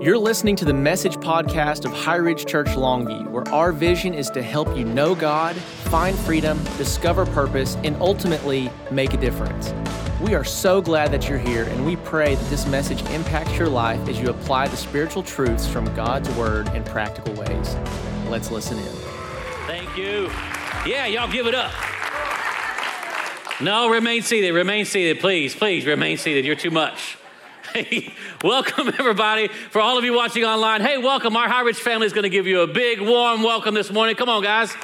You're listening to the message podcast of High Ridge Church Longview, where our vision is to help you know God, find freedom, discover purpose, and ultimately make a difference. We are so glad that you're here, and we pray that this message impacts your life as you apply the spiritual truths from God's Word in practical ways. Let's listen in. Thank you. Yeah, y'all give it up. No, remain seated. Remain seated, please. Please remain seated. You're too much. Hey, welcome everybody. For all of you watching online, hey, welcome. Our High Ridge family is going to give you a big, warm welcome this morning. Come on, guys.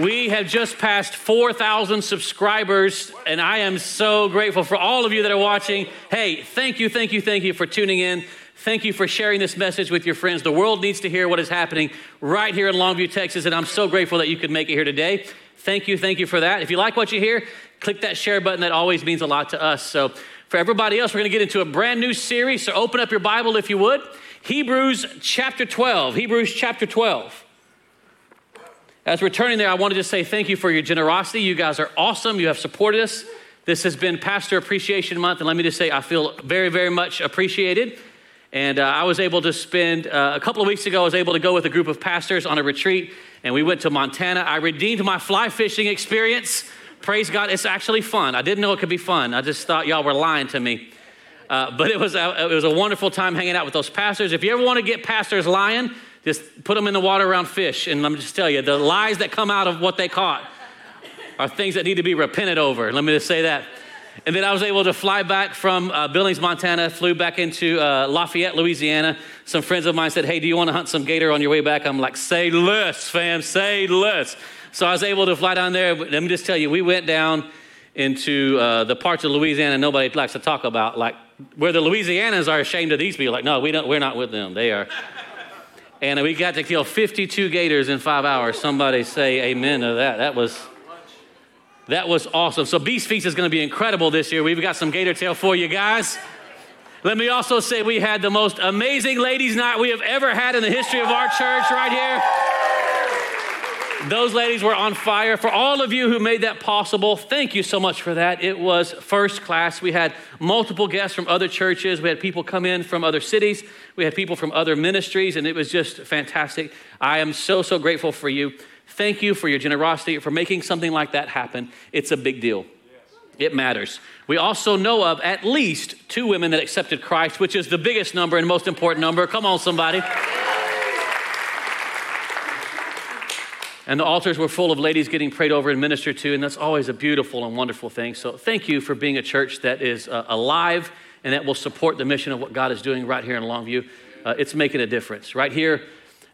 We have just passed 4,000 subscribers, and I am so grateful for all of you that are watching. Hey, thank you, thank you, thank you for tuning in. Thank you for sharing this message with your friends. The world needs to hear what is happening right here in Longview, Texas, and I'm so grateful that you could make it here today. Thank you, thank you for that. If you like what you hear, click that share button. That always means a lot to us. So, for everybody else, we're going to get into a brand new series. So, open up your Bible if you would. Hebrews chapter 12. Hebrews chapter 12. As we're turning there, I wanted to say thank you for your generosity. You guys are awesome. You have supported us. This has been Pastor Appreciation Month, and let me just say, I feel very, very much appreciated. And uh, I was able to spend uh, a couple of weeks ago, I was able to go with a group of pastors on a retreat, and we went to Montana. I redeemed my fly fishing experience. Praise God, it's actually fun. I didn't know it could be fun. I just thought y'all were lying to me. Uh, but it was, a, it was a wonderful time hanging out with those pastors. If you ever want to get pastors lying, just put them in the water around fish. And let me just tell you, the lies that come out of what they caught are things that need to be repented over. Let me just say that. And then I was able to fly back from uh, Billings, Montana, flew back into uh, Lafayette, Louisiana. Some friends of mine said, Hey, do you want to hunt some gator on your way back? I'm like, Say less, fam, say less. So I was able to fly down there. Let me just tell you, we went down into uh, the parts of Louisiana nobody likes to talk about, like where the Louisianans are ashamed of these people. Like, no, we don't, we're not with them. They are. And we got to kill 52 gators in five hours. Somebody say amen to that. That was that was awesome. So Beast Feast is going to be incredible this year. We've got some gator tail for you guys. Let me also say we had the most amazing ladies' night we have ever had in the history of our church right here. Those ladies were on fire. For all of you who made that possible, thank you so much for that. It was first class. We had multiple guests from other churches. We had people come in from other cities. We had people from other ministries, and it was just fantastic. I am so, so grateful for you. Thank you for your generosity, for making something like that happen. It's a big deal. It matters. We also know of at least two women that accepted Christ, which is the biggest number and most important number. Come on, somebody. And the altars were full of ladies getting prayed over and ministered to, and that's always a beautiful and wonderful thing. So, thank you for being a church that is uh, alive and that will support the mission of what God is doing right here in Longview. Uh, it's making a difference right here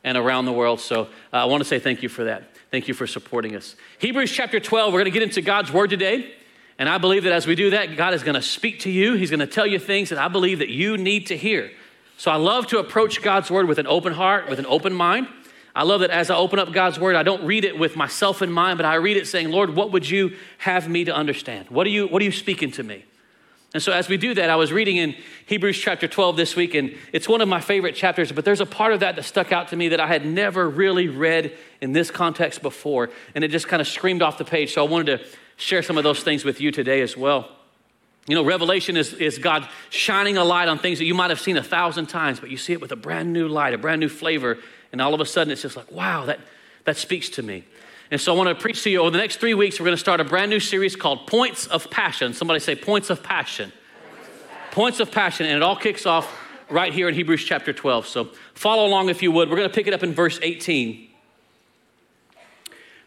and around the world. So uh, I want to say thank you for that. Thank you for supporting us. Hebrews chapter 12, we're going to get into God's word today. And I believe that as we do that, God is going to speak to you. He's going to tell you things that I believe that you need to hear. So I love to approach God's word with an open heart, with an open mind. I love that as I open up God's word, I don't read it with myself in mind, but I read it saying, Lord, what would you have me to understand? What are you, what are you speaking to me? And so, as we do that, I was reading in Hebrews chapter 12 this week, and it's one of my favorite chapters, but there's a part of that that stuck out to me that I had never really read in this context before, and it just kind of screamed off the page. So, I wanted to share some of those things with you today as well. You know, Revelation is, is God shining a light on things that you might have seen a thousand times, but you see it with a brand new light, a brand new flavor, and all of a sudden it's just like, wow, that, that speaks to me. And so I want to preach to you over the next three weeks. We're going to start a brand new series called Points of Passion. Somebody say, Points of Passion. Points of Passion. And it all kicks off right here in Hebrews chapter 12. So follow along if you would. We're going to pick it up in verse 18.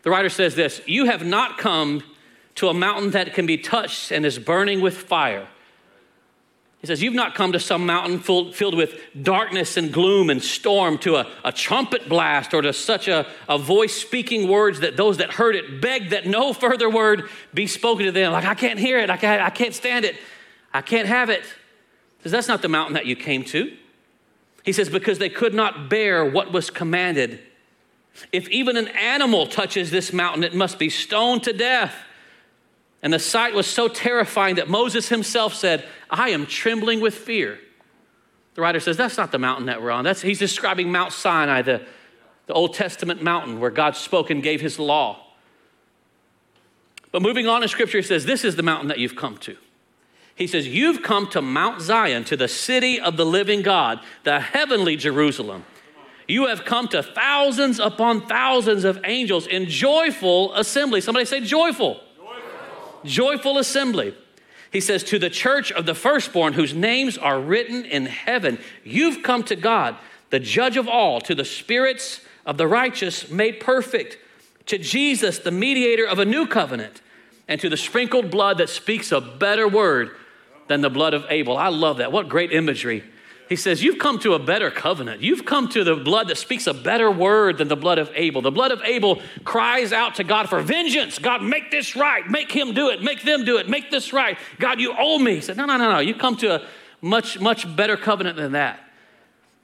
The writer says this You have not come to a mountain that can be touched and is burning with fire he says, You've not come to some mountain filled with darkness and gloom and storm, to a, a trumpet blast, or to such a, a voice speaking words that those that heard it begged that no further word be spoken to them. Like, I can't hear it. I can't, I can't stand it. I can't have it. He says, That's not the mountain that you came to. He says, Because they could not bear what was commanded. If even an animal touches this mountain, it must be stoned to death. And the sight was so terrifying that Moses himself said, I am trembling with fear. The writer says, That's not the mountain that we're on. That's, he's describing Mount Sinai, the, the Old Testament mountain where God spoke and gave his law. But moving on in Scripture, he says, This is the mountain that you've come to. He says, You've come to Mount Zion, to the city of the living God, the heavenly Jerusalem. You have come to thousands upon thousands of angels in joyful assembly. Somebody say, joyful. Joyful, assembly. He says, To the church of the firstborn whose names are written in heaven, you've come to God, the judge of all, to the spirits of the righteous made perfect, to Jesus, the mediator of a new covenant, and to the sprinkled blood that speaks a better word than the blood of Abel. I love that. What great imagery. He says, You've come to a better covenant. You've come to the blood that speaks a better word than the blood of Abel. The blood of Abel cries out to God for vengeance. God, make this right. Make him do it. Make them do it. Make this right. God, you owe me. He said, No, no, no, no. You come to a much, much better covenant than that.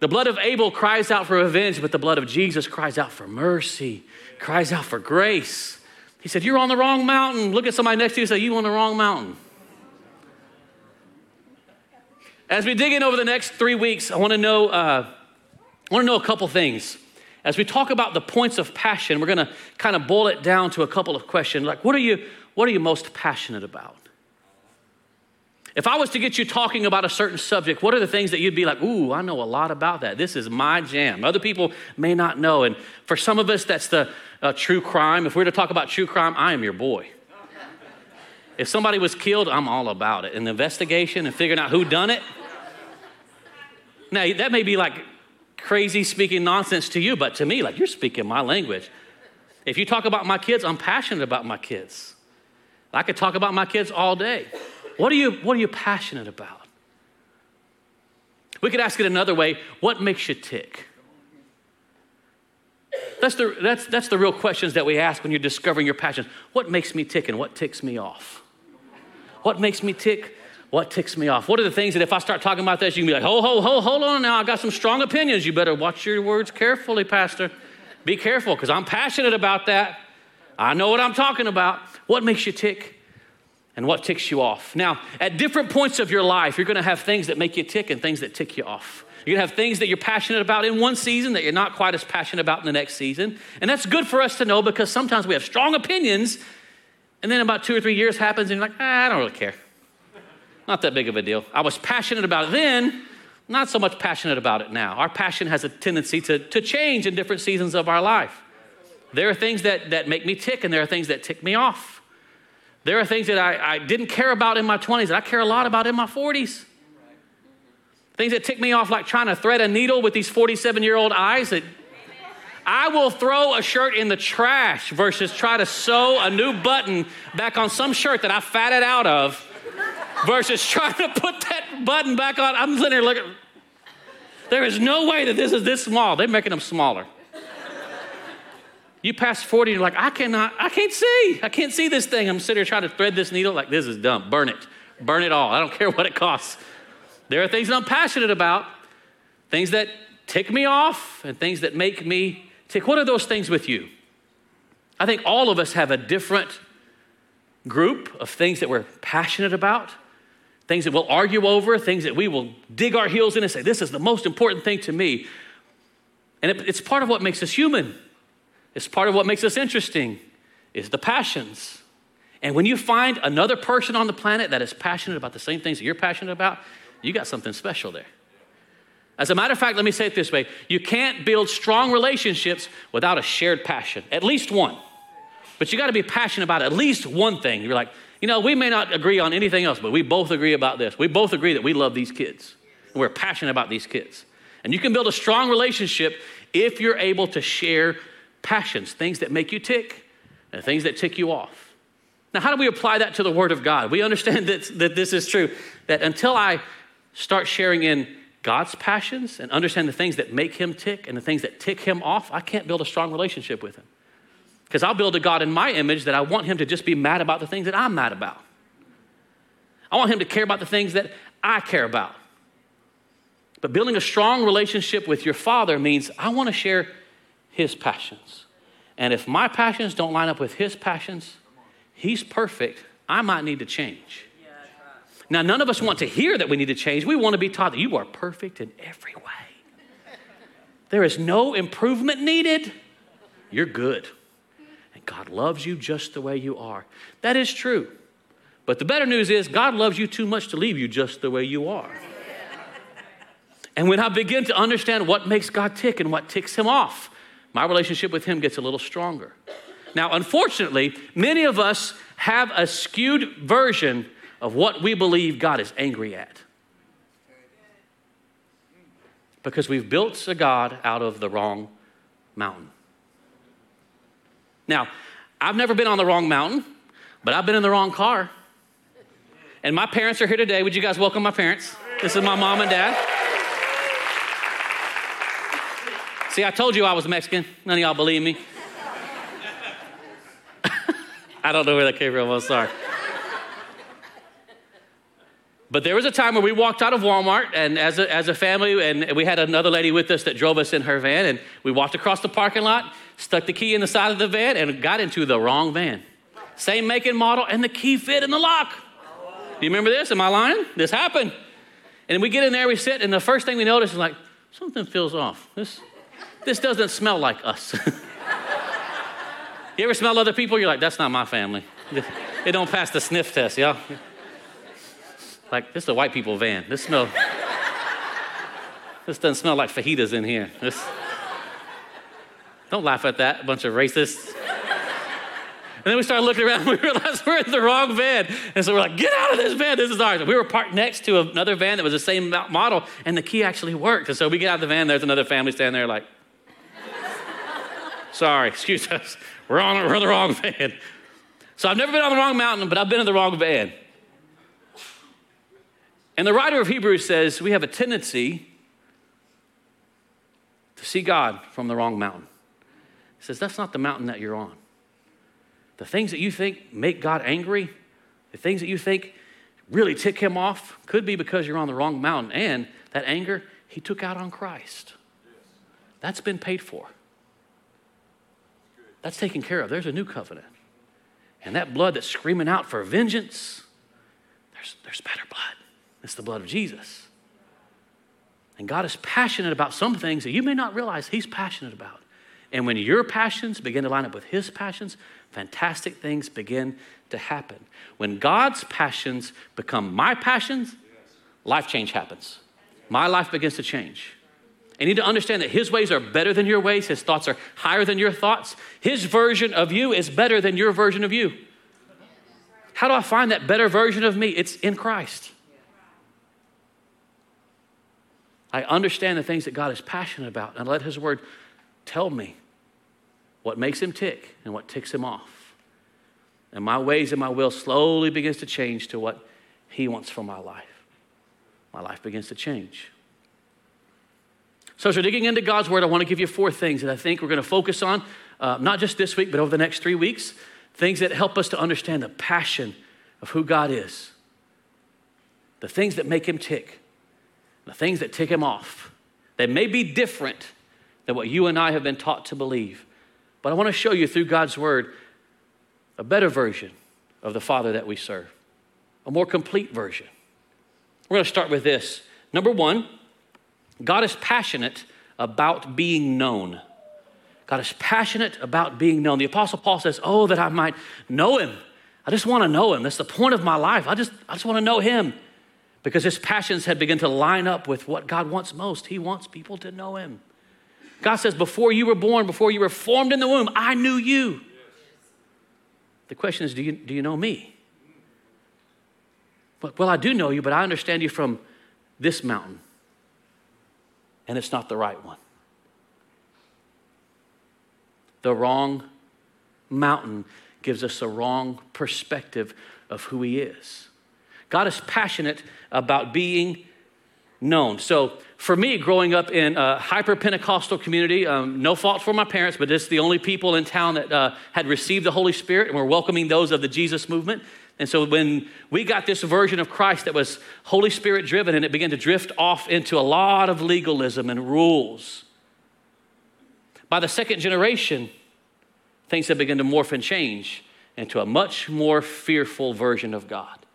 The blood of Abel cries out for revenge, but the blood of Jesus cries out for mercy, cries out for grace. He said, You're on the wrong mountain. Look at somebody next to you and say, You on the wrong mountain. As we dig in over the next three weeks, I want to know, uh, I want to know a couple things. As we talk about the points of passion, we're going to kind of boil it down to a couple of questions. Like, what are you, what are you most passionate about? If I was to get you talking about a certain subject, what are the things that you'd be like, ooh, I know a lot about that. This is my jam. Other people may not know. And for some of us, that's the uh, true crime. If we we're to talk about true crime, I am your boy. If somebody was killed, I'm all about it. And the investigation and figuring out who done it, now, that may be like crazy speaking nonsense to you, but to me, like you're speaking my language. If you talk about my kids, I'm passionate about my kids. I could talk about my kids all day. What are you, what are you passionate about? We could ask it another way what makes you tick? That's the, that's, that's the real questions that we ask when you're discovering your passions. What makes me tick and what ticks me off? What makes me tick? What ticks me off? What are the things that if I start talking about this, you can be like, ho, ho, ho, hold on now. I got some strong opinions. You better watch your words carefully, Pastor. Be careful because I'm passionate about that. I know what I'm talking about. What makes you tick and what ticks you off? Now, at different points of your life, you're going to have things that make you tick and things that tick you off. You're to have things that you're passionate about in one season that you're not quite as passionate about in the next season. And that's good for us to know because sometimes we have strong opinions and then about two or three years happens and you're like, ah, I don't really care. Not that big of a deal. I was passionate about it then, not so much passionate about it now. Our passion has a tendency to, to change in different seasons of our life. There are things that, that make me tick, and there are things that tick me off. There are things that I, I didn't care about in my 20s that I care a lot about in my 40s. Things that tick me off, like trying to thread a needle with these 47 year old eyes that I will throw a shirt in the trash versus try to sew a new button back on some shirt that I fatted out of versus trying to put that button back on. I'm sitting there looking. There is no way that this is this small. They're making them smaller. You pass 40, you're like, I cannot, I can't see. I can't see this thing. I'm sitting here trying to thread this needle. Like, this is dumb. Burn it. Burn it all. I don't care what it costs. There are things that I'm passionate about, things that tick me off, and things that make me tick. What are those things with you? I think all of us have a different group of things that we're passionate about things that we'll argue over, things that we will dig our heels in and say, This is the most important thing to me. And it, it's part of what makes us human, it's part of what makes us interesting, is the passions. And when you find another person on the planet that is passionate about the same things that you're passionate about, you got something special there. As a matter of fact, let me say it this way you can't build strong relationships without a shared passion, at least one. But you got to be passionate about at least one thing. You're like, you know, we may not agree on anything else, but we both agree about this. We both agree that we love these kids. And we're passionate about these kids. And you can build a strong relationship if you're able to share passions, things that make you tick and things that tick you off. Now, how do we apply that to the Word of God? We understand that, that this is true, that until I start sharing in God's passions and understand the things that make Him tick and the things that tick Him off, I can't build a strong relationship with Him. Because I'll build a God in my image that I want him to just be mad about the things that I'm mad about. I want him to care about the things that I care about. But building a strong relationship with your father means I want to share his passions. And if my passions don't line up with his passions, he's perfect. I might need to change. Now, none of us want to hear that we need to change. We want to be taught that you are perfect in every way. There is no improvement needed. You're good. And God loves you just the way you are. That is true. But the better news is God loves you too much to leave you just the way you are. And when I begin to understand what makes God tick and what ticks him off, my relationship with him gets a little stronger. Now, unfortunately, many of us have a skewed version of what we believe God is angry at. Because we've built a God out of the wrong mountain. Now, I've never been on the wrong mountain, but I've been in the wrong car. And my parents are here today. Would you guys welcome my parents? This is my mom and dad. See, I told you I was Mexican. None of y'all believe me. I don't know where that came from. I'm sorry. But there was a time where we walked out of Walmart, and as a, as a family, and we had another lady with us that drove us in her van, and we walked across the parking lot, stuck the key in the side of the van, and got into the wrong van. Same make and model, and the key fit in the lock. Do you remember this? Am I lying? This happened. And we get in there, we sit, and the first thing we notice is like, something feels off. This, this doesn't smell like us. you ever smell other people? You're like, that's not my family. It don't pass the sniff test, yeah? Like, this is a white people van. This smell. this doesn't smell like fajitas in here. This, don't laugh at that, bunch of racists. And then we started looking around and we realized we're in the wrong van. And so we're like, get out of this van, this is ours. We were parked next to another van that was the same model, and the key actually worked. And so we get out of the van, there's another family standing there like, sorry, excuse us, we're on we're in the wrong van. So I've never been on the wrong mountain, but I've been in the wrong van. And the writer of Hebrews says we have a tendency to see God from the wrong mountain. He says, That's not the mountain that you're on. The things that you think make God angry, the things that you think really tick him off, could be because you're on the wrong mountain. And that anger, he took out on Christ. That's been paid for. That's taken care of. There's a new covenant. And that blood that's screaming out for vengeance, there's, there's better blood. It's the blood of Jesus. And God is passionate about some things that you may not realize He's passionate about. And when your passions begin to line up with His passions, fantastic things begin to happen. When God's passions become my passions, life change happens. My life begins to change. And you need to understand that His ways are better than your ways, His thoughts are higher than your thoughts. His version of you is better than your version of you. How do I find that better version of me? It's in Christ. I understand the things that God is passionate about and let His Word tell me what makes Him tick and what ticks Him off. And my ways and my will slowly begins to change to what He wants for my life. My life begins to change. So, as we're digging into God's Word, I want to give you four things that I think we're going to focus on, uh, not just this week, but over the next three weeks. Things that help us to understand the passion of who God is, the things that make Him tick the things that tick him off. They may be different than what you and I have been taught to believe. But I want to show you through God's word a better version of the Father that we serve, a more complete version. We're going to start with this. Number one, God is passionate about being known. God is passionate about being known. The Apostle Paul says, Oh, that I might know him. I just want to know him. That's the point of my life. I just, I just want to know him because his passions had begun to line up with what God wants most. He wants people to know him. God says, Before you were born, before you were formed in the womb, I knew you. The question is, do you, do you know me? Well, I do know you, but I understand you from this mountain, and it's not the right one. The wrong mountain gives us a wrong perspective of who He is. God is passionate about being known. So, for me, growing up in a hyper Pentecostal community, um, no fault for my parents, but it's the only people in town that uh, had received the Holy Spirit and were welcoming those of the Jesus movement. And so, when we got this version of Christ that was Holy Spirit driven and it began to drift off into a lot of legalism and rules, by the second generation, things had begun to morph and change into a much more fearful version of God.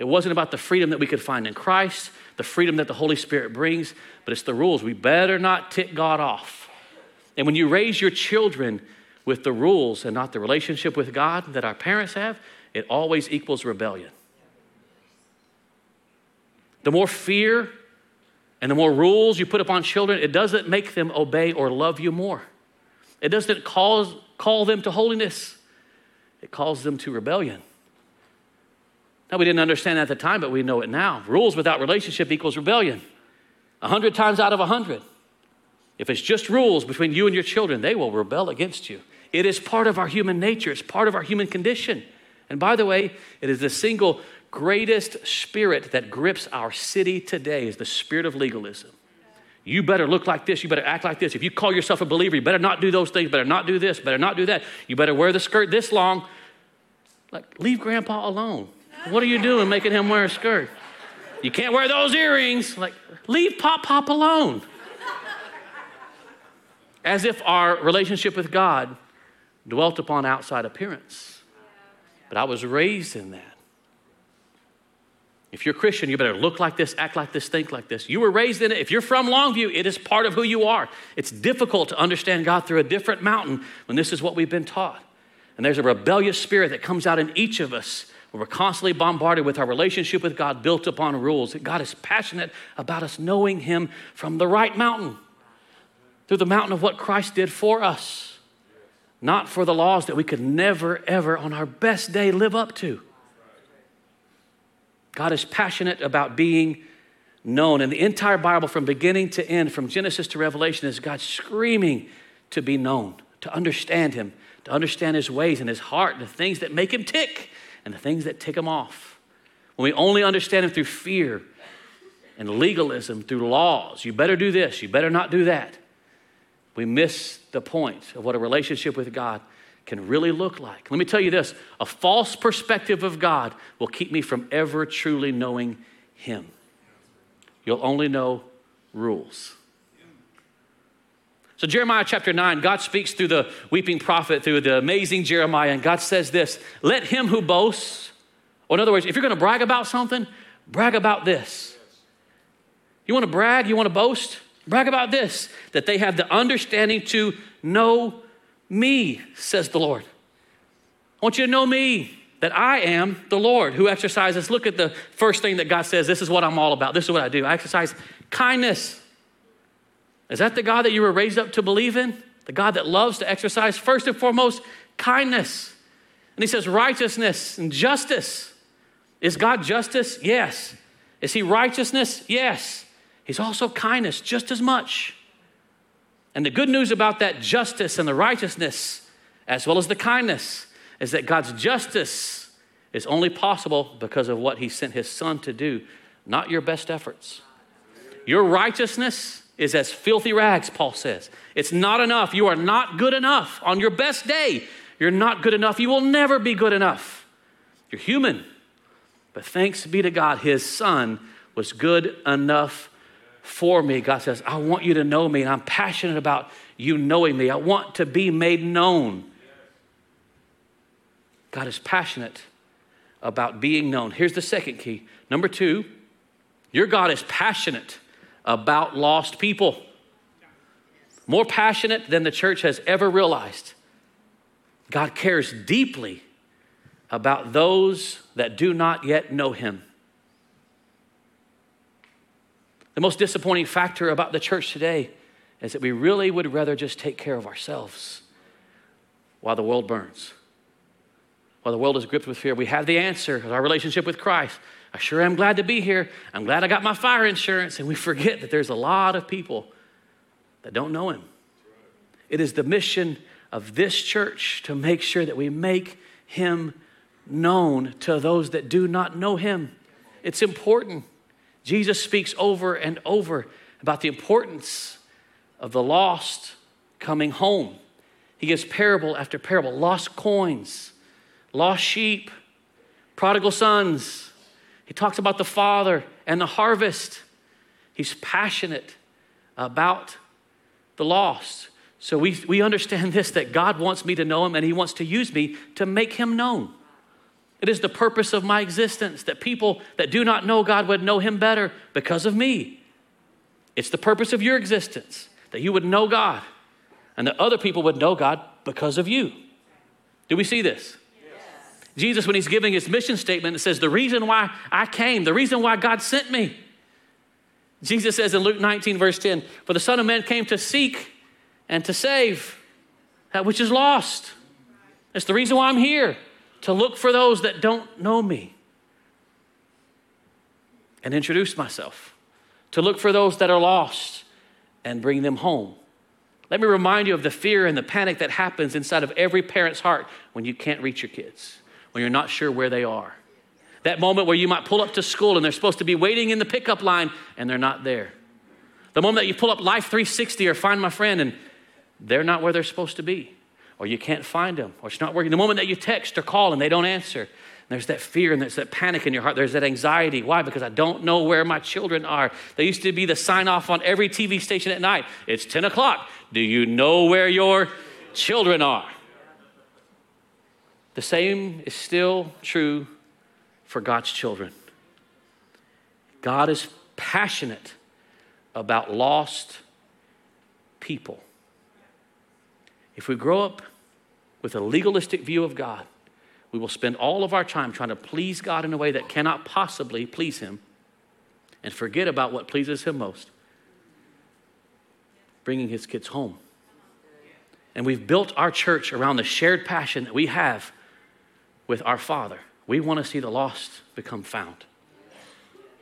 It wasn't about the freedom that we could find in Christ, the freedom that the Holy Spirit brings, but it's the rules. We better not tick God off. And when you raise your children with the rules and not the relationship with God that our parents have, it always equals rebellion. The more fear and the more rules you put upon children, it doesn't make them obey or love you more. It doesn't cause, call them to holiness, it calls them to rebellion. Now, we didn't understand at the time, but we know it now. Rules without relationship equals rebellion. A hundred times out of a hundred. If it's just rules between you and your children, they will rebel against you. It is part of our human nature, it's part of our human condition. And by the way, it is the single greatest spirit that grips our city today is the spirit of legalism. You better look like this, you better act like this. If you call yourself a believer, you better not do those things, better not do this, better not do that. You better wear the skirt this long. Like, leave grandpa alone. What are you doing making him wear a skirt? You can't wear those earrings. Like, leave Pop Pop alone. As if our relationship with God dwelt upon outside appearance. But I was raised in that. If you're Christian, you better look like this, act like this, think like this. You were raised in it. If you're from Longview, it is part of who you are. It's difficult to understand God through a different mountain when this is what we've been taught. And there's a rebellious spirit that comes out in each of us we're constantly bombarded with our relationship with God built upon rules. God is passionate about us knowing Him from the right mountain, through the mountain of what Christ did for us, not for the laws that we could never, ever, on our best day, live up to. God is passionate about being known. And the entire Bible, from beginning to end, from Genesis to Revelation, is God screaming to be known, to understand Him, to understand His ways and His heart, and the things that make Him tick and the things that tick him off. When we only understand him through fear and legalism, through laws, you better do this, you better not do that, we miss the point of what a relationship with God can really look like. Let me tell you this a false perspective of God will keep me from ever truly knowing Him. You'll only know rules. So, Jeremiah chapter 9, God speaks through the weeping prophet, through the amazing Jeremiah, and God says this Let him who boasts, or in other words, if you're to brag about something, brag about this. You want to brag? You want to boast? Brag about this that they have the understanding to know me, says the Lord. I want you to know me, that I am the Lord who exercises. Look at the first thing that God says this is what I'm all about. This is what I do. I exercise kindness. Is that the God that you were raised up to believe in? The God that loves to exercise, first and foremost, kindness. And he says, righteousness and justice. Is God justice? Yes. Is he righteousness? Yes. He's also kindness just as much. And the good news about that justice and the righteousness, as well as the kindness, is that God's justice is only possible because of what he sent his son to do, not your best efforts. Your righteousness is as filthy rags, Paul says. It's not enough. You are not good enough. On your best day, you're not good enough. You will never be good enough. You're human. But thanks be to God, His Son was good enough for me. God says, I want you to know me, and I'm passionate about you knowing me. I want to be made known. God is passionate about being known. Here's the second key. Number two, your God is passionate about lost people. More passionate than the church has ever realized. God cares deeply about those that do not yet know Him. The most disappointing factor about the church today is that we really would rather just take care of ourselves while the world burns. While the world is gripped with fear, we have the answer our relationship with Christ. I sure am glad to be here. I'm glad I got my fire insurance. And we forget that there's a lot of people that don't know him. It is the mission of this church to make sure that we make him known to those that do not know him. It's important. Jesus speaks over and over about the importance of the lost coming home. He gives parable after parable lost coins, lost sheep, prodigal sons, he talks about the Father and the harvest. He's passionate about the lost. So we, we understand this that God wants me to know Him and He wants to use me to make Him known. It is the purpose of my existence that people that do not know God would know Him better because of me. It's the purpose of your existence that you would know God and that other people would know God because of you. Do we see this? Jesus, when he's giving his mission statement, it says, The reason why I came, the reason why God sent me Jesus says in Luke 19, verse 10, For the Son of Man came to seek and to save that which is lost. That's the reason why I'm here, to look for those that don't know me and introduce myself, to look for those that are lost and bring them home. Let me remind you of the fear and the panic that happens inside of every parent's heart when you can't reach your kids, when you're not sure where they are. That moment where you might pull up to school and they're supposed to be waiting in the pickup line and they're not there. The moment that you pull up Life 360 or Find My Friend and they're not where they're supposed to be, or you can't find them, or it's not working. The moment that you text or call and they don't answer, there's that fear and there's that panic in your heart. There's that anxiety. Why? Because I don't know where my children are. There used to be the sign off on every TV station at night. It's 10 o'clock. Do you know where your children are? The same is still true for God's children. God is passionate about lost people. If we grow up with a legalistic view of God, we will spend all of our time trying to please God in a way that cannot possibly please Him and forget about what pleases Him most bringing His kids home. And we've built our church around the shared passion that we have with our Father. We want to see the lost become found.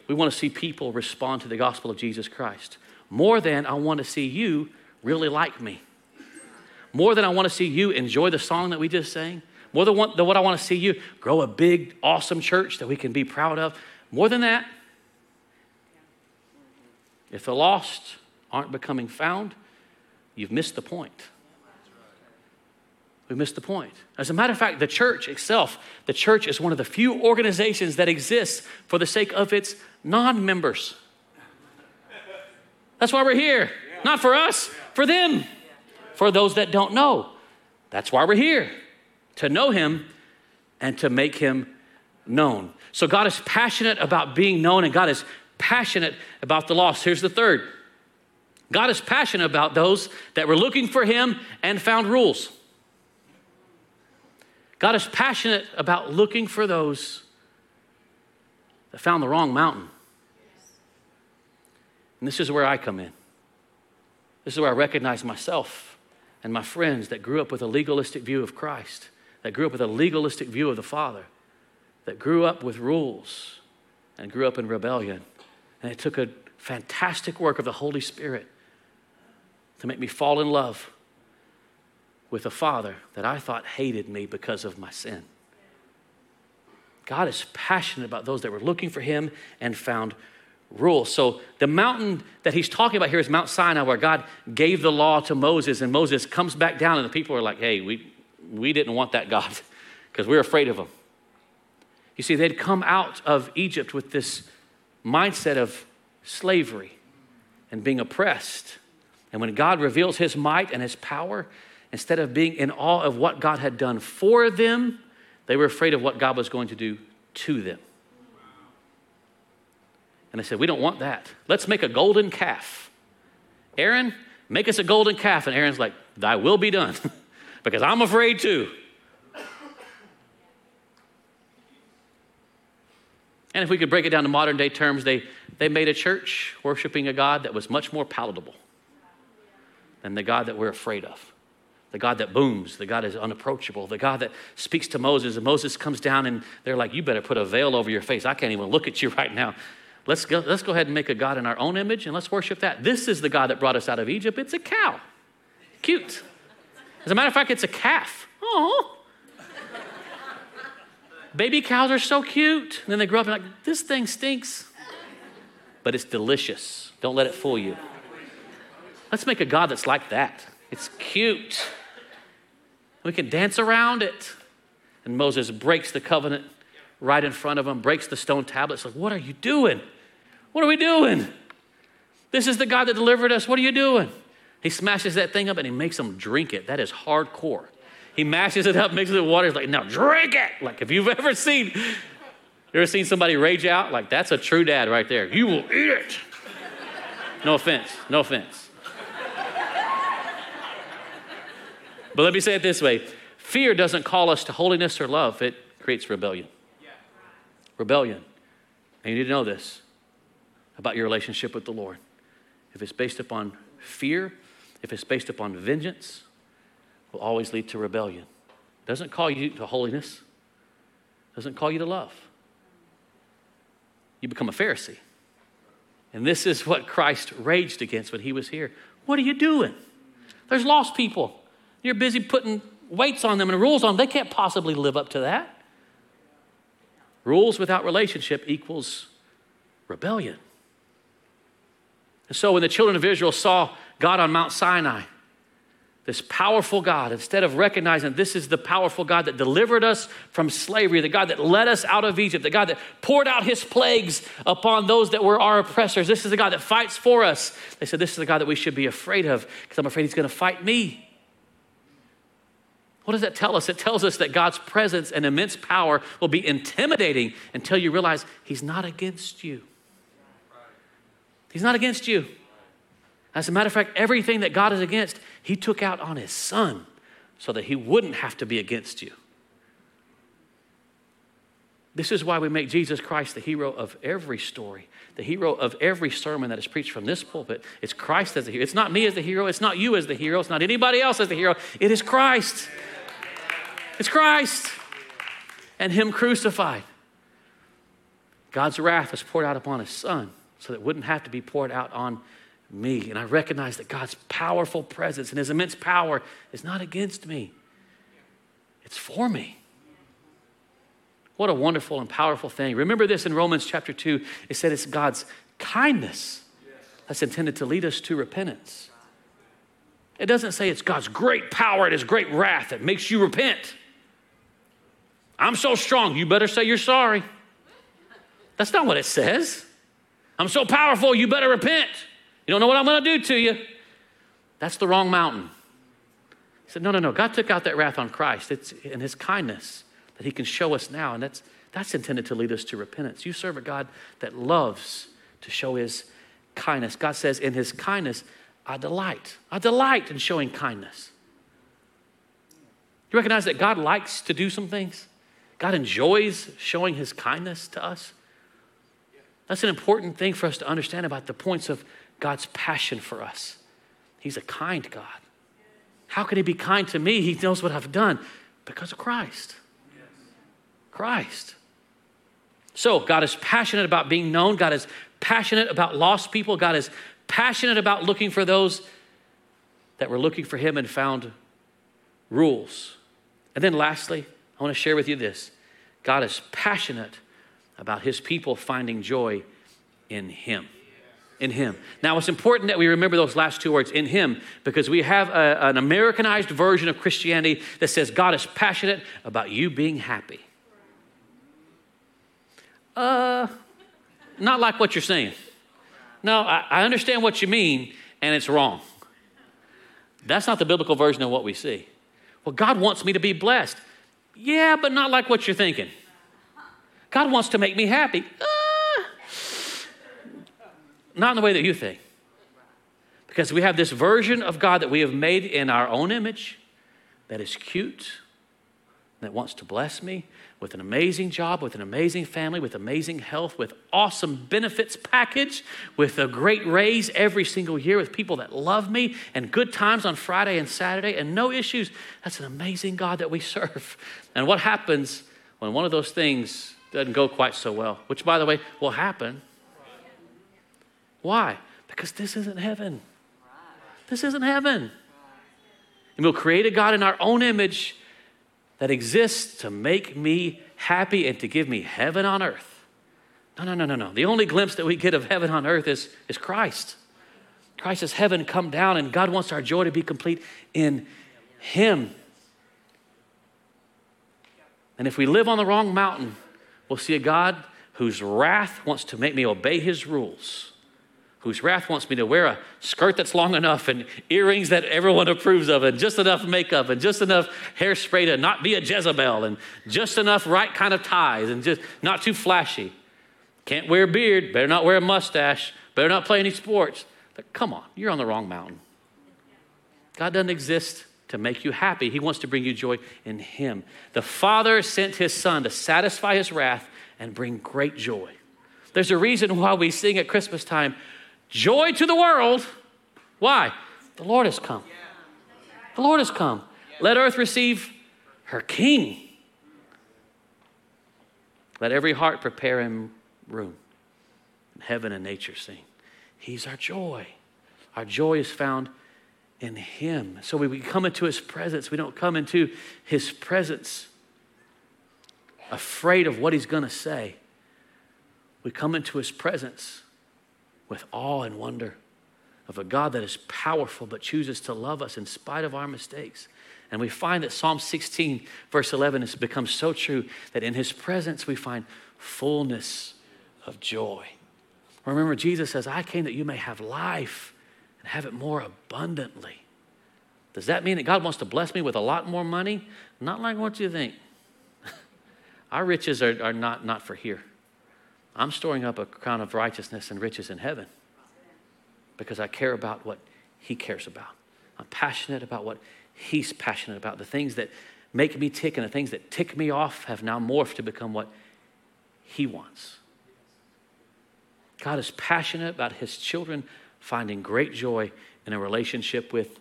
We want to see people respond to the gospel of Jesus Christ. More than I want to see you really like me. More than I want to see you enjoy the song that we just sang. More than what, than what I want to see you grow a big, awesome church that we can be proud of. More than that, if the lost aren't becoming found, you've missed the point. We missed the point. As a matter of fact, the church itself, the church is one of the few organizations that exists for the sake of its non members. That's why we're here. Not for us, for them, for those that don't know. That's why we're here to know Him and to make Him known. So God is passionate about being known, and God is passionate about the lost. Here's the third God is passionate about those that were looking for Him and found rules. God is passionate about looking for those that found the wrong mountain. And this is where I come in. This is where I recognize myself and my friends that grew up with a legalistic view of Christ, that grew up with a legalistic view of the Father, that grew up with rules and grew up in rebellion. And it took a fantastic work of the Holy Spirit to make me fall in love with a father that I thought hated me because of my sin. God is passionate about those that were looking for him and found rules. So the mountain that he's talking about here is Mount Sinai, where God gave the law to Moses, and Moses comes back down, and the people are like, hey, we, we didn't want that God because we we're afraid of him. You see, they'd come out of Egypt with this mindset of slavery and being oppressed. And when God reveals his might and his power, instead of being in awe of what God had done for them, they were afraid of what God was going to do to them. And they said, We don't want that. Let's make a golden calf. Aaron, make us a golden calf. And Aaron's like, Thy will be done, because I'm afraid too. And if we could break it down to modern day terms, they, they made a church worshiping a God that was much more palatable than the God that we're afraid of. The God that booms, the God is unapproachable, the God that speaks to Moses, and Moses comes down and they're like, You better put a veil over your face. I can't even look at you right now. Let's go, let's go ahead and make a God in our own image and let's worship that. This is the God that brought us out of Egypt. It's a cow. Cute. As a matter of fact, it's a calf. Oh. Baby cows are so cute. And then they grow up and like, this thing stinks. But it's delicious. Don't let it fool you. Let's make a God that's like that. It's cute. We can dance around it. And Moses breaks the covenant right in front of him, breaks the stone tablets. Like, what are you doing? What are we doing? This is the God that delivered us. What are you doing? He smashes that thing up and he makes them drink it. That is hardcore. He mashes it up, mixes it with water. He's like, now drink it. Like, if you've ever seen, you ever seen somebody rage out? Like, that's a true dad right there. You will eat it. No offense. No offense. But let me say it this way fear doesn't call us to holiness or love, it creates rebellion. Rebellion. And you need to know this. about your relationship with the Lord. If it's based upon fear, if it's based upon vengeance, it will always lead to rebellion. Doesn't call you to holiness, doesn't call you to love. You become a Pharisee. And this is what Christ raged against when he was here. What are you doing? There's lost people. You're busy putting weights on them and rules on them. They can't possibly live up to that. Rules without relationship equals rebellion. And so when the children of Israel saw God on Mount Sinai, this powerful God, instead of recognizing this is the powerful God that delivered us from slavery, the God that led us out of Egypt, the God that poured out his plagues upon those that were our oppressors, this is the God that fights for us. They said, This is the God that we should be afraid of because I'm afraid he's going to fight me. What does that tell us? It tells us that God's presence and immense power will be intimidating until you realize he's not against you. He's not against you. As a matter of fact, everything that God is against, He took out on His Son so that He wouldn't have to be against you. This is why we make Jesus Christ the hero of every story, the hero of every sermon that is preached from this pulpit. It's Christ as the hero. It's not me as the hero. It's not you as the hero. It's not anybody else as the hero. It is Christ. It's Christ and Him crucified. God's wrath was poured out upon His Son so that it wouldn't have to be poured out on me. And I recognize that God's powerful presence and his immense power is not against me, it's for me. What a wonderful and powerful thing. Remember this in Romans chapter 2. It said it's God's kindness that's intended to lead us to repentance. It doesn't say it's God's great power and his great wrath that makes you repent. I'm so strong, you better say you're sorry. That's not what it says. I'm so powerful, you better repent. You don't know what I'm going to do to you. That's the wrong mountain. He said, No, no, no. God took out that wrath on Christ. It's in his kindness that he can show us now. And that's, that's intended to lead us to repentance. You serve a God that loves to show his kindness. God says, In his kindness, I delight. I delight in showing kindness. You recognize that God likes to do some things? God enjoys showing his kindness to us. That's an important thing for us to understand about the points of God's passion for us. He's a kind God. How can He be kind to me? He knows what I've done because of Christ. Christ. So, God is passionate about being known. God is passionate about lost people. God is passionate about looking for those that were looking for Him and found rules. And then, lastly, I want to share with you this God is passionate about His people finding joy in Him in Him. Now, it's important that we remember those last two words, in Him, because we have a, an Americanized version of Christianity that says God is passionate about you being happy. Uh, not like what you're saying. No, I, I understand what you mean, and it's wrong. That's not the biblical version of what we see. Well, God wants me to be blessed. Yeah, but not like what you're thinking. God wants to make me happy. Uh, not in the way that you think. Because we have this version of God that we have made in our own image that is cute, that wants to bless me with an amazing job, with an amazing family, with amazing health, with awesome benefits package, with a great raise every single year, with people that love me, and good times on Friday and Saturday, and no issues. That's an amazing God that we serve. And what happens when one of those things doesn't go quite so well, which, by the way, will happen why? Because this isn't heaven. This isn't heaven. And we'll create a God in our own image that exists to make me happy and to give me heaven on earth. No, no, no, no, no. The only glimpse that we get of heaven on earth is, is Christ. Christ is heaven come down, and God wants our joy to be complete in Him. And if we live on the wrong mountain, we'll see a God whose wrath wants to make me obey His rules whose wrath wants me to wear a skirt that's long enough and earrings that everyone approves of and just enough makeup and just enough hairspray to not be a Jezebel and just enough right kind of ties and just not too flashy. Can't wear a beard, better not wear a mustache, better not play any sports. But come on, you're on the wrong mountain. God doesn't exist to make you happy. He wants to bring you joy in Him. The Father sent His Son to satisfy His wrath and bring great joy. There's a reason why we sing at Christmas time, Joy to the world. Why? The Lord has come. The Lord has come. Let earth receive her King. Let every heart prepare him room. Heaven and nature sing. He's our joy. Our joy is found in Him. So we come into His presence. We don't come into His presence afraid of what He's going to say. We come into His presence with awe and wonder of a God that is powerful but chooses to love us in spite of our mistakes. And we find that Psalm 16, verse 11, has become so true that in His presence we find fullness of joy. Remember, Jesus says, I came that you may have life and have it more abundantly. Does that mean that God wants to bless me with a lot more money? Not like what you think. Our riches are, are not, not for here. I'm storing up a crown of righteousness and riches in heaven because I care about what He cares about. I'm passionate about what He's passionate about. The things that make me tick and the things that tick me off have now morphed to become what He wants. God is passionate about His children finding great joy in a relationship with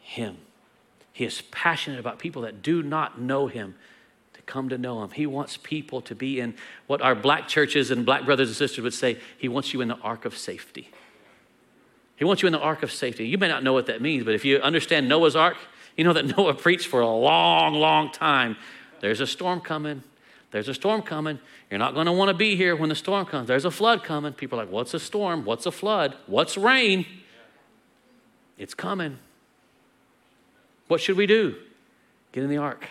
Him. He is passionate about people that do not know Him come to know Him. He wants people to be in what our black churches and black brothers and sisters would say He wants you in the ark of safety. He wants you in the ark of safety. You may not know what that means, but if you understand Noah's ark, you know that Noah preached for a long, long time. There's a storm coming. There's a storm coming. You're not going to want to be here when the storm comes. There's a flood coming. People are like, What's a storm? What's a flood? What's rain? It's coming. What should we do? Get in the ark.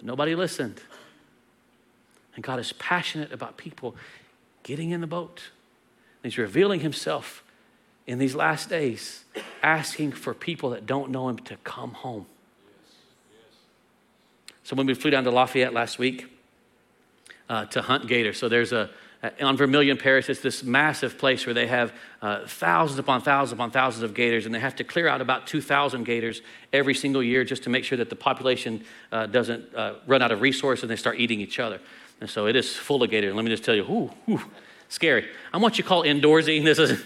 But nobody listened. And God is passionate about people getting in the boat. He's revealing Himself in these last days, asking for people that don't know Him to come home. So when we flew down to Lafayette last week uh, to hunt gator, so there's a on Vermilion Parish, it's this massive place where they have uh, thousands upon thousands upon thousands of gators, and they have to clear out about 2,000 gators every single year just to make sure that the population uh, doesn't uh, run out of resources and they start eating each other. And so it is full of gators. Let me just tell you, whoo, whoo, scary. I'm what you call indoorsy. This is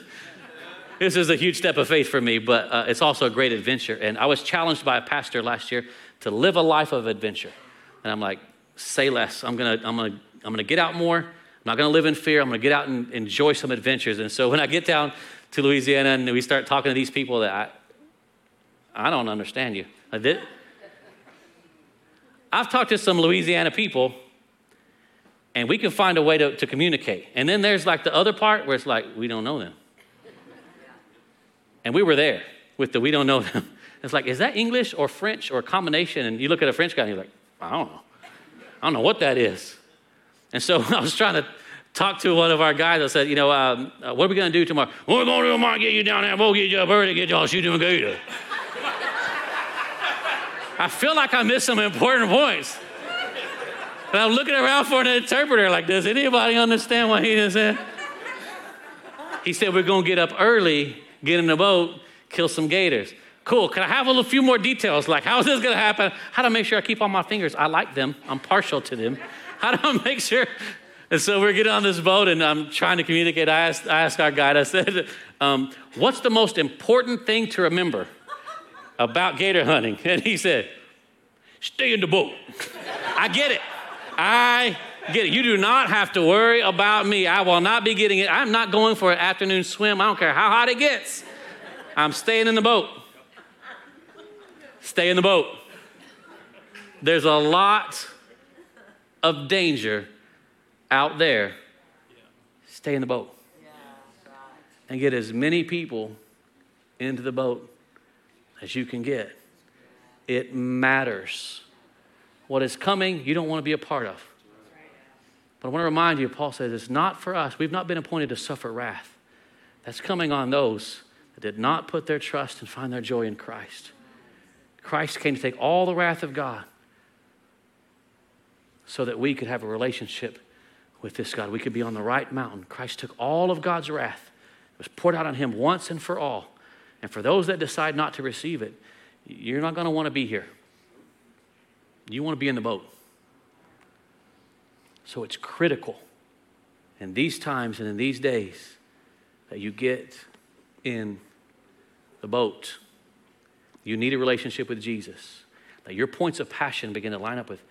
this is a huge step of faith for me, but uh, it's also a great adventure. And I was challenged by a pastor last year to live a life of adventure. And I'm like, say less. I'm gonna, I'm gonna, I'm gonna get out more. I'm not gonna live in fear. I'm gonna get out and enjoy some adventures. And so when I get down to Louisiana and we start talking to these people that I, I don't understand you. I did. I've talked to some Louisiana people and we can find a way to, to communicate. And then there's like the other part where it's like, we don't know them. And we were there with the we don't know them. It's like, is that English or French or a combination? And you look at a French guy and you're like, I don't know. I don't know what that is. And so I was trying to talk to one of our guys. I said, you know, um, uh, what are we going to do tomorrow? We're going to tomorrow, get you down there. We'll get you up early, get y'all shooting a gator. I feel like I missed some important points. And I'm looking around for an interpreter like, does anybody understand what he just said? He said, we're going to get up early, get in the boat, kill some gators. Cool. Can I have a few more details? Like, how is this going to happen? How I make sure I keep all my fingers? I like them. I'm partial to them. How do I make sure? And so we're getting on this boat, and I'm trying to communicate. I asked, I asked our guide. I said, um, "What's the most important thing to remember about gator hunting?" And he said, "Stay in the boat." I get it. I get it. You do not have to worry about me. I will not be getting it. I'm not going for an afternoon swim. I don't care how hot it gets. I'm staying in the boat. Stay in the boat. There's a lot of danger out there. Stay in the boat. And get as many people into the boat as you can get. It matters. What is coming, you don't want to be a part of. But I want to remind you, Paul says, it's not for us. We've not been appointed to suffer wrath. That's coming on those that did not put their trust and find their joy in Christ. Christ came to take all the wrath of God so that we could have a relationship with this God. We could be on the right mountain. Christ took all of God's wrath, it was poured out on him once and for all. And for those that decide not to receive it, you're not going to want to be here. You want to be in the boat. So it's critical in these times and in these days that you get in the boat. You need a relationship with Jesus. That your points of passion begin to line up with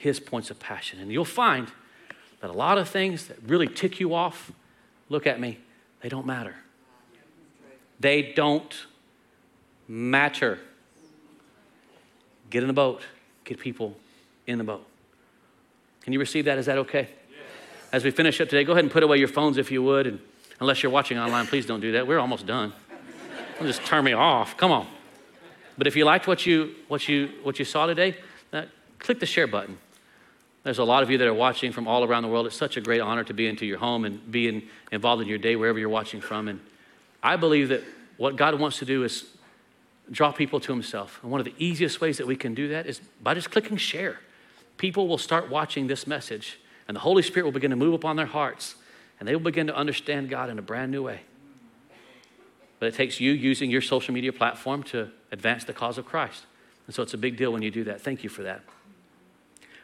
his points of passion. And you'll find that a lot of things that really tick you off, look at me, they don't matter. They don't matter. Get in the boat, get people in the boat. Can you receive that? Is that okay? Yes. As we finish up today, go ahead and put away your phones if you would. And unless you're watching online, please don't do that. We're almost done. Don't just turn me off. Come on. But if you liked what you, what you, what you saw today, uh, click the share button. There's a lot of you that are watching from all around the world. It's such a great honor to be into your home and be in, involved in your day wherever you're watching from. And I believe that what God wants to do is draw people to Himself. And one of the easiest ways that we can do that is by just clicking share. People will start watching this message, and the Holy Spirit will begin to move upon their hearts, and they will begin to understand God in a brand new way. But it takes you using your social media platform to advance the cause of Christ. And so it's a big deal when you do that. Thank you for that.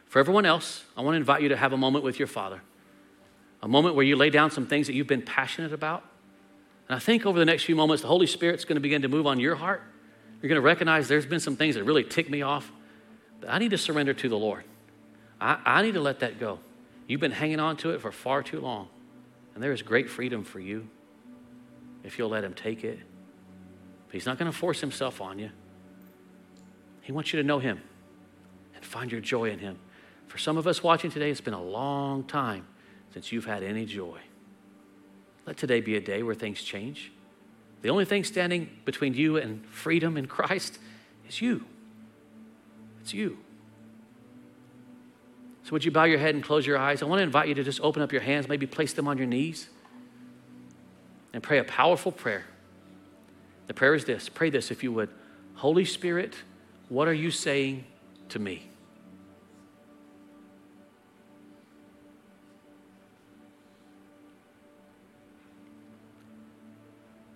For everyone else, I want to invite you to have a moment with your Father, a moment where you lay down some things that you've been passionate about. And I think over the next few moments, the Holy Spirit's going to begin to move on your heart. You're going to recognize there's been some things that really tick me off, but I need to surrender to the Lord. I, I need to let that go. You've been hanging on to it for far too long, and there is great freedom for you if you'll let Him take it. But He's not going to force Himself on you. He wants you to know Him and find your joy in Him. For some of us watching today, it's been a long time since you've had any joy. Let today be a day where things change. The only thing standing between you and freedom in Christ is you. It's you. So, would you bow your head and close your eyes? I want to invite you to just open up your hands, maybe place them on your knees, and pray a powerful prayer. The prayer is this pray this if you would Holy Spirit, what are you saying to me?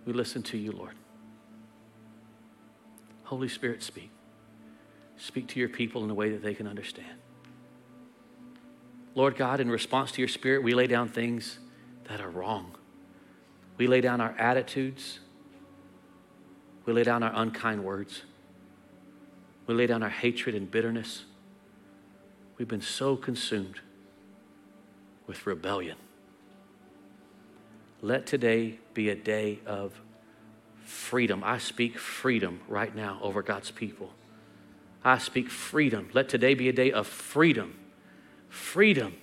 We listen to you, Lord. Holy Spirit, speak. Speak to your people in a way that they can understand. Lord God, in response to your Spirit, we lay down things that are wrong. We lay down our attitudes. We lay down our unkind words. We lay down our hatred and bitterness. We've been so consumed with rebellion. Let today be a day of freedom. I speak freedom right now over God's people. I speak freedom. Let today be a day of freedom. Freedom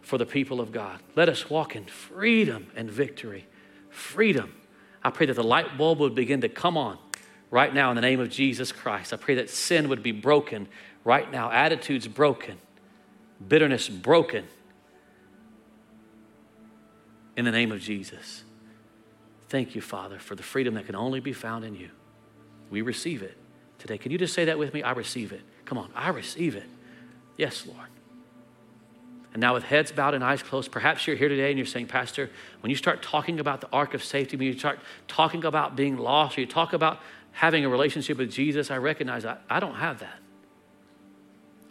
for the people of God. Let us walk in freedom and victory. Freedom. I pray that the light bulb would begin to come on right now in the name of Jesus Christ. I pray that sin would be broken right now, attitudes broken, bitterness broken in the name of Jesus. Thank you, Father, for the freedom that can only be found in you. We receive it today. Can you just say that with me? I receive it. Come on, I receive it. Yes, Lord. And now, with heads bowed and eyes closed, perhaps you're here today and you're saying, Pastor, when you start talking about the ark of safety, when you start talking about being lost, or you talk about having a relationship with Jesus, I recognize I, I don't have that.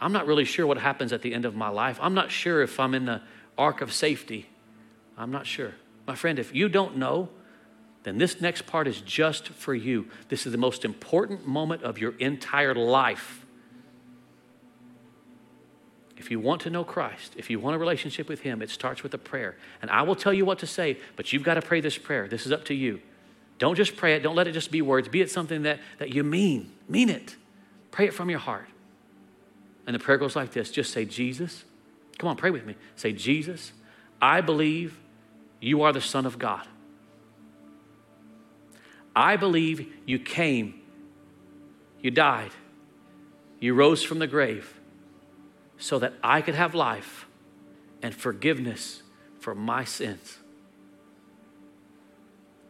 I'm not really sure what happens at the end of my life. I'm not sure if I'm in the ark of safety I'm not sure. My friend, if you don't know, then this next part is just for you. This is the most important moment of your entire life. If you want to know Christ, if you want a relationship with Him, it starts with a prayer. And I will tell you what to say, but you've got to pray this prayer. This is up to you. Don't just pray it, don't let it just be words. Be it something that, that you mean. Mean it. Pray it from your heart. And the prayer goes like this just say, Jesus. Come on, pray with me. Say, Jesus, I believe you are the Son of God. I believe you came, you died, you rose from the grave so that I could have life and forgiveness for my sins.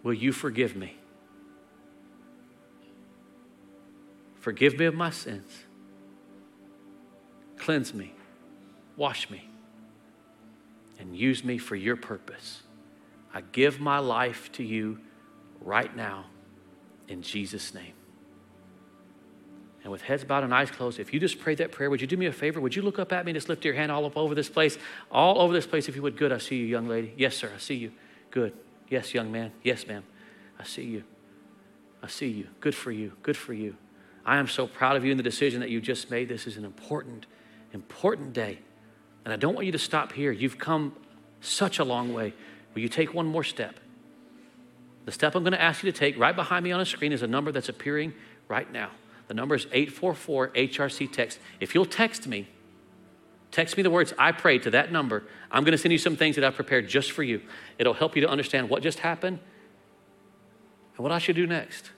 Will you forgive me? Forgive me of my sins. Cleanse me, wash me, and use me for your purpose. I give my life to you right now in Jesus' name. And with heads bowed and eyes closed, if you just prayed that prayer, would you do me a favor? Would you look up at me and just lift your hand all up over this place? All over this place, if you would. Good. I see you, young lady. Yes, sir. I see you. Good. Yes, young man. Yes, ma'am. I see you. I see you. Good for you. Good for you. I am so proud of you and the decision that you just made. This is an important, important day. And I don't want you to stop here. You've come such a long way. Will you take one more step? The step I'm going to ask you to take right behind me on a screen is a number that's appearing right now. The number is 844 HRC text. If you'll text me, text me the words I pray to that number. I'm going to send you some things that I've prepared just for you. It'll help you to understand what just happened and what I should do next.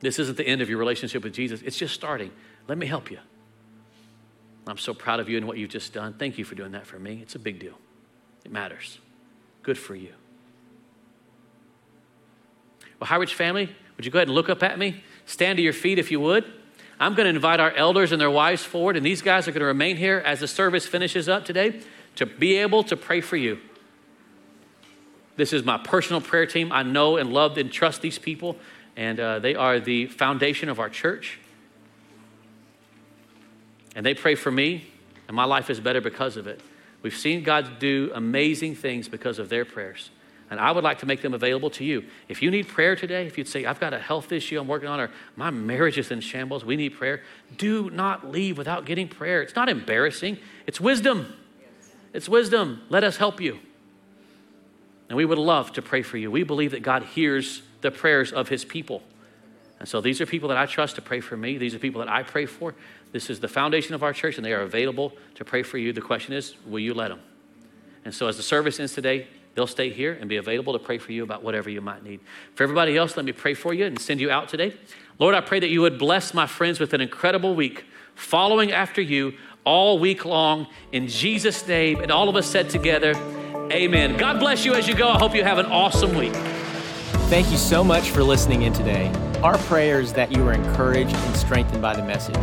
This isn't the end of your relationship with Jesus, it's just starting. Let me help you. I'm so proud of you and what you've just done. Thank you for doing that for me. It's a big deal, it matters. Good for you. Well, High Ridge family, would you go ahead and look up at me? Stand to your feet if you would. I'm going to invite our elders and their wives forward, and these guys are going to remain here as the service finishes up today to be able to pray for you. This is my personal prayer team. I know and love and trust these people, and uh, they are the foundation of our church. And they pray for me, and my life is better because of it. We've seen God do amazing things because of their prayers. And I would like to make them available to you. If you need prayer today, if you'd say, I've got a health issue I'm working on, or my marriage is in shambles, we need prayer, do not leave without getting prayer. It's not embarrassing, it's wisdom. It's wisdom. Let us help you. And we would love to pray for you. We believe that God hears the prayers of his people. And so these are people that I trust to pray for me. These are people that I pray for. This is the foundation of our church, and they are available to pray for you. The question is, will you let them? And so as the service ends today, They'll stay here and be available to pray for you about whatever you might need. For everybody else, let me pray for you and send you out today. Lord, I pray that you would bless my friends with an incredible week, following after you all week long. In Jesus' name, and all of us said together, Amen. God bless you as you go. I hope you have an awesome week. Thank you so much for listening in today. Our prayer is that you are encouraged and strengthened by the message.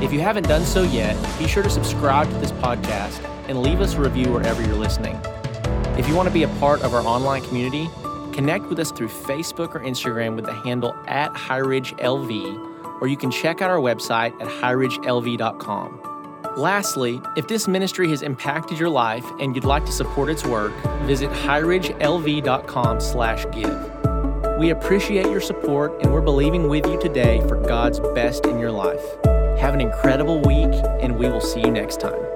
If you haven't done so yet, be sure to subscribe to this podcast and leave us a review wherever you're listening. If you want to be a part of our online community, connect with us through Facebook or Instagram with the handle at HighRidgeLV, or you can check out our website at highridgelv.com. Lastly, if this ministry has impacted your life and you'd like to support its work, visit highridgelv.com slash give. We appreciate your support and we're believing with you today for God's best in your life. Have an incredible week and we will see you next time.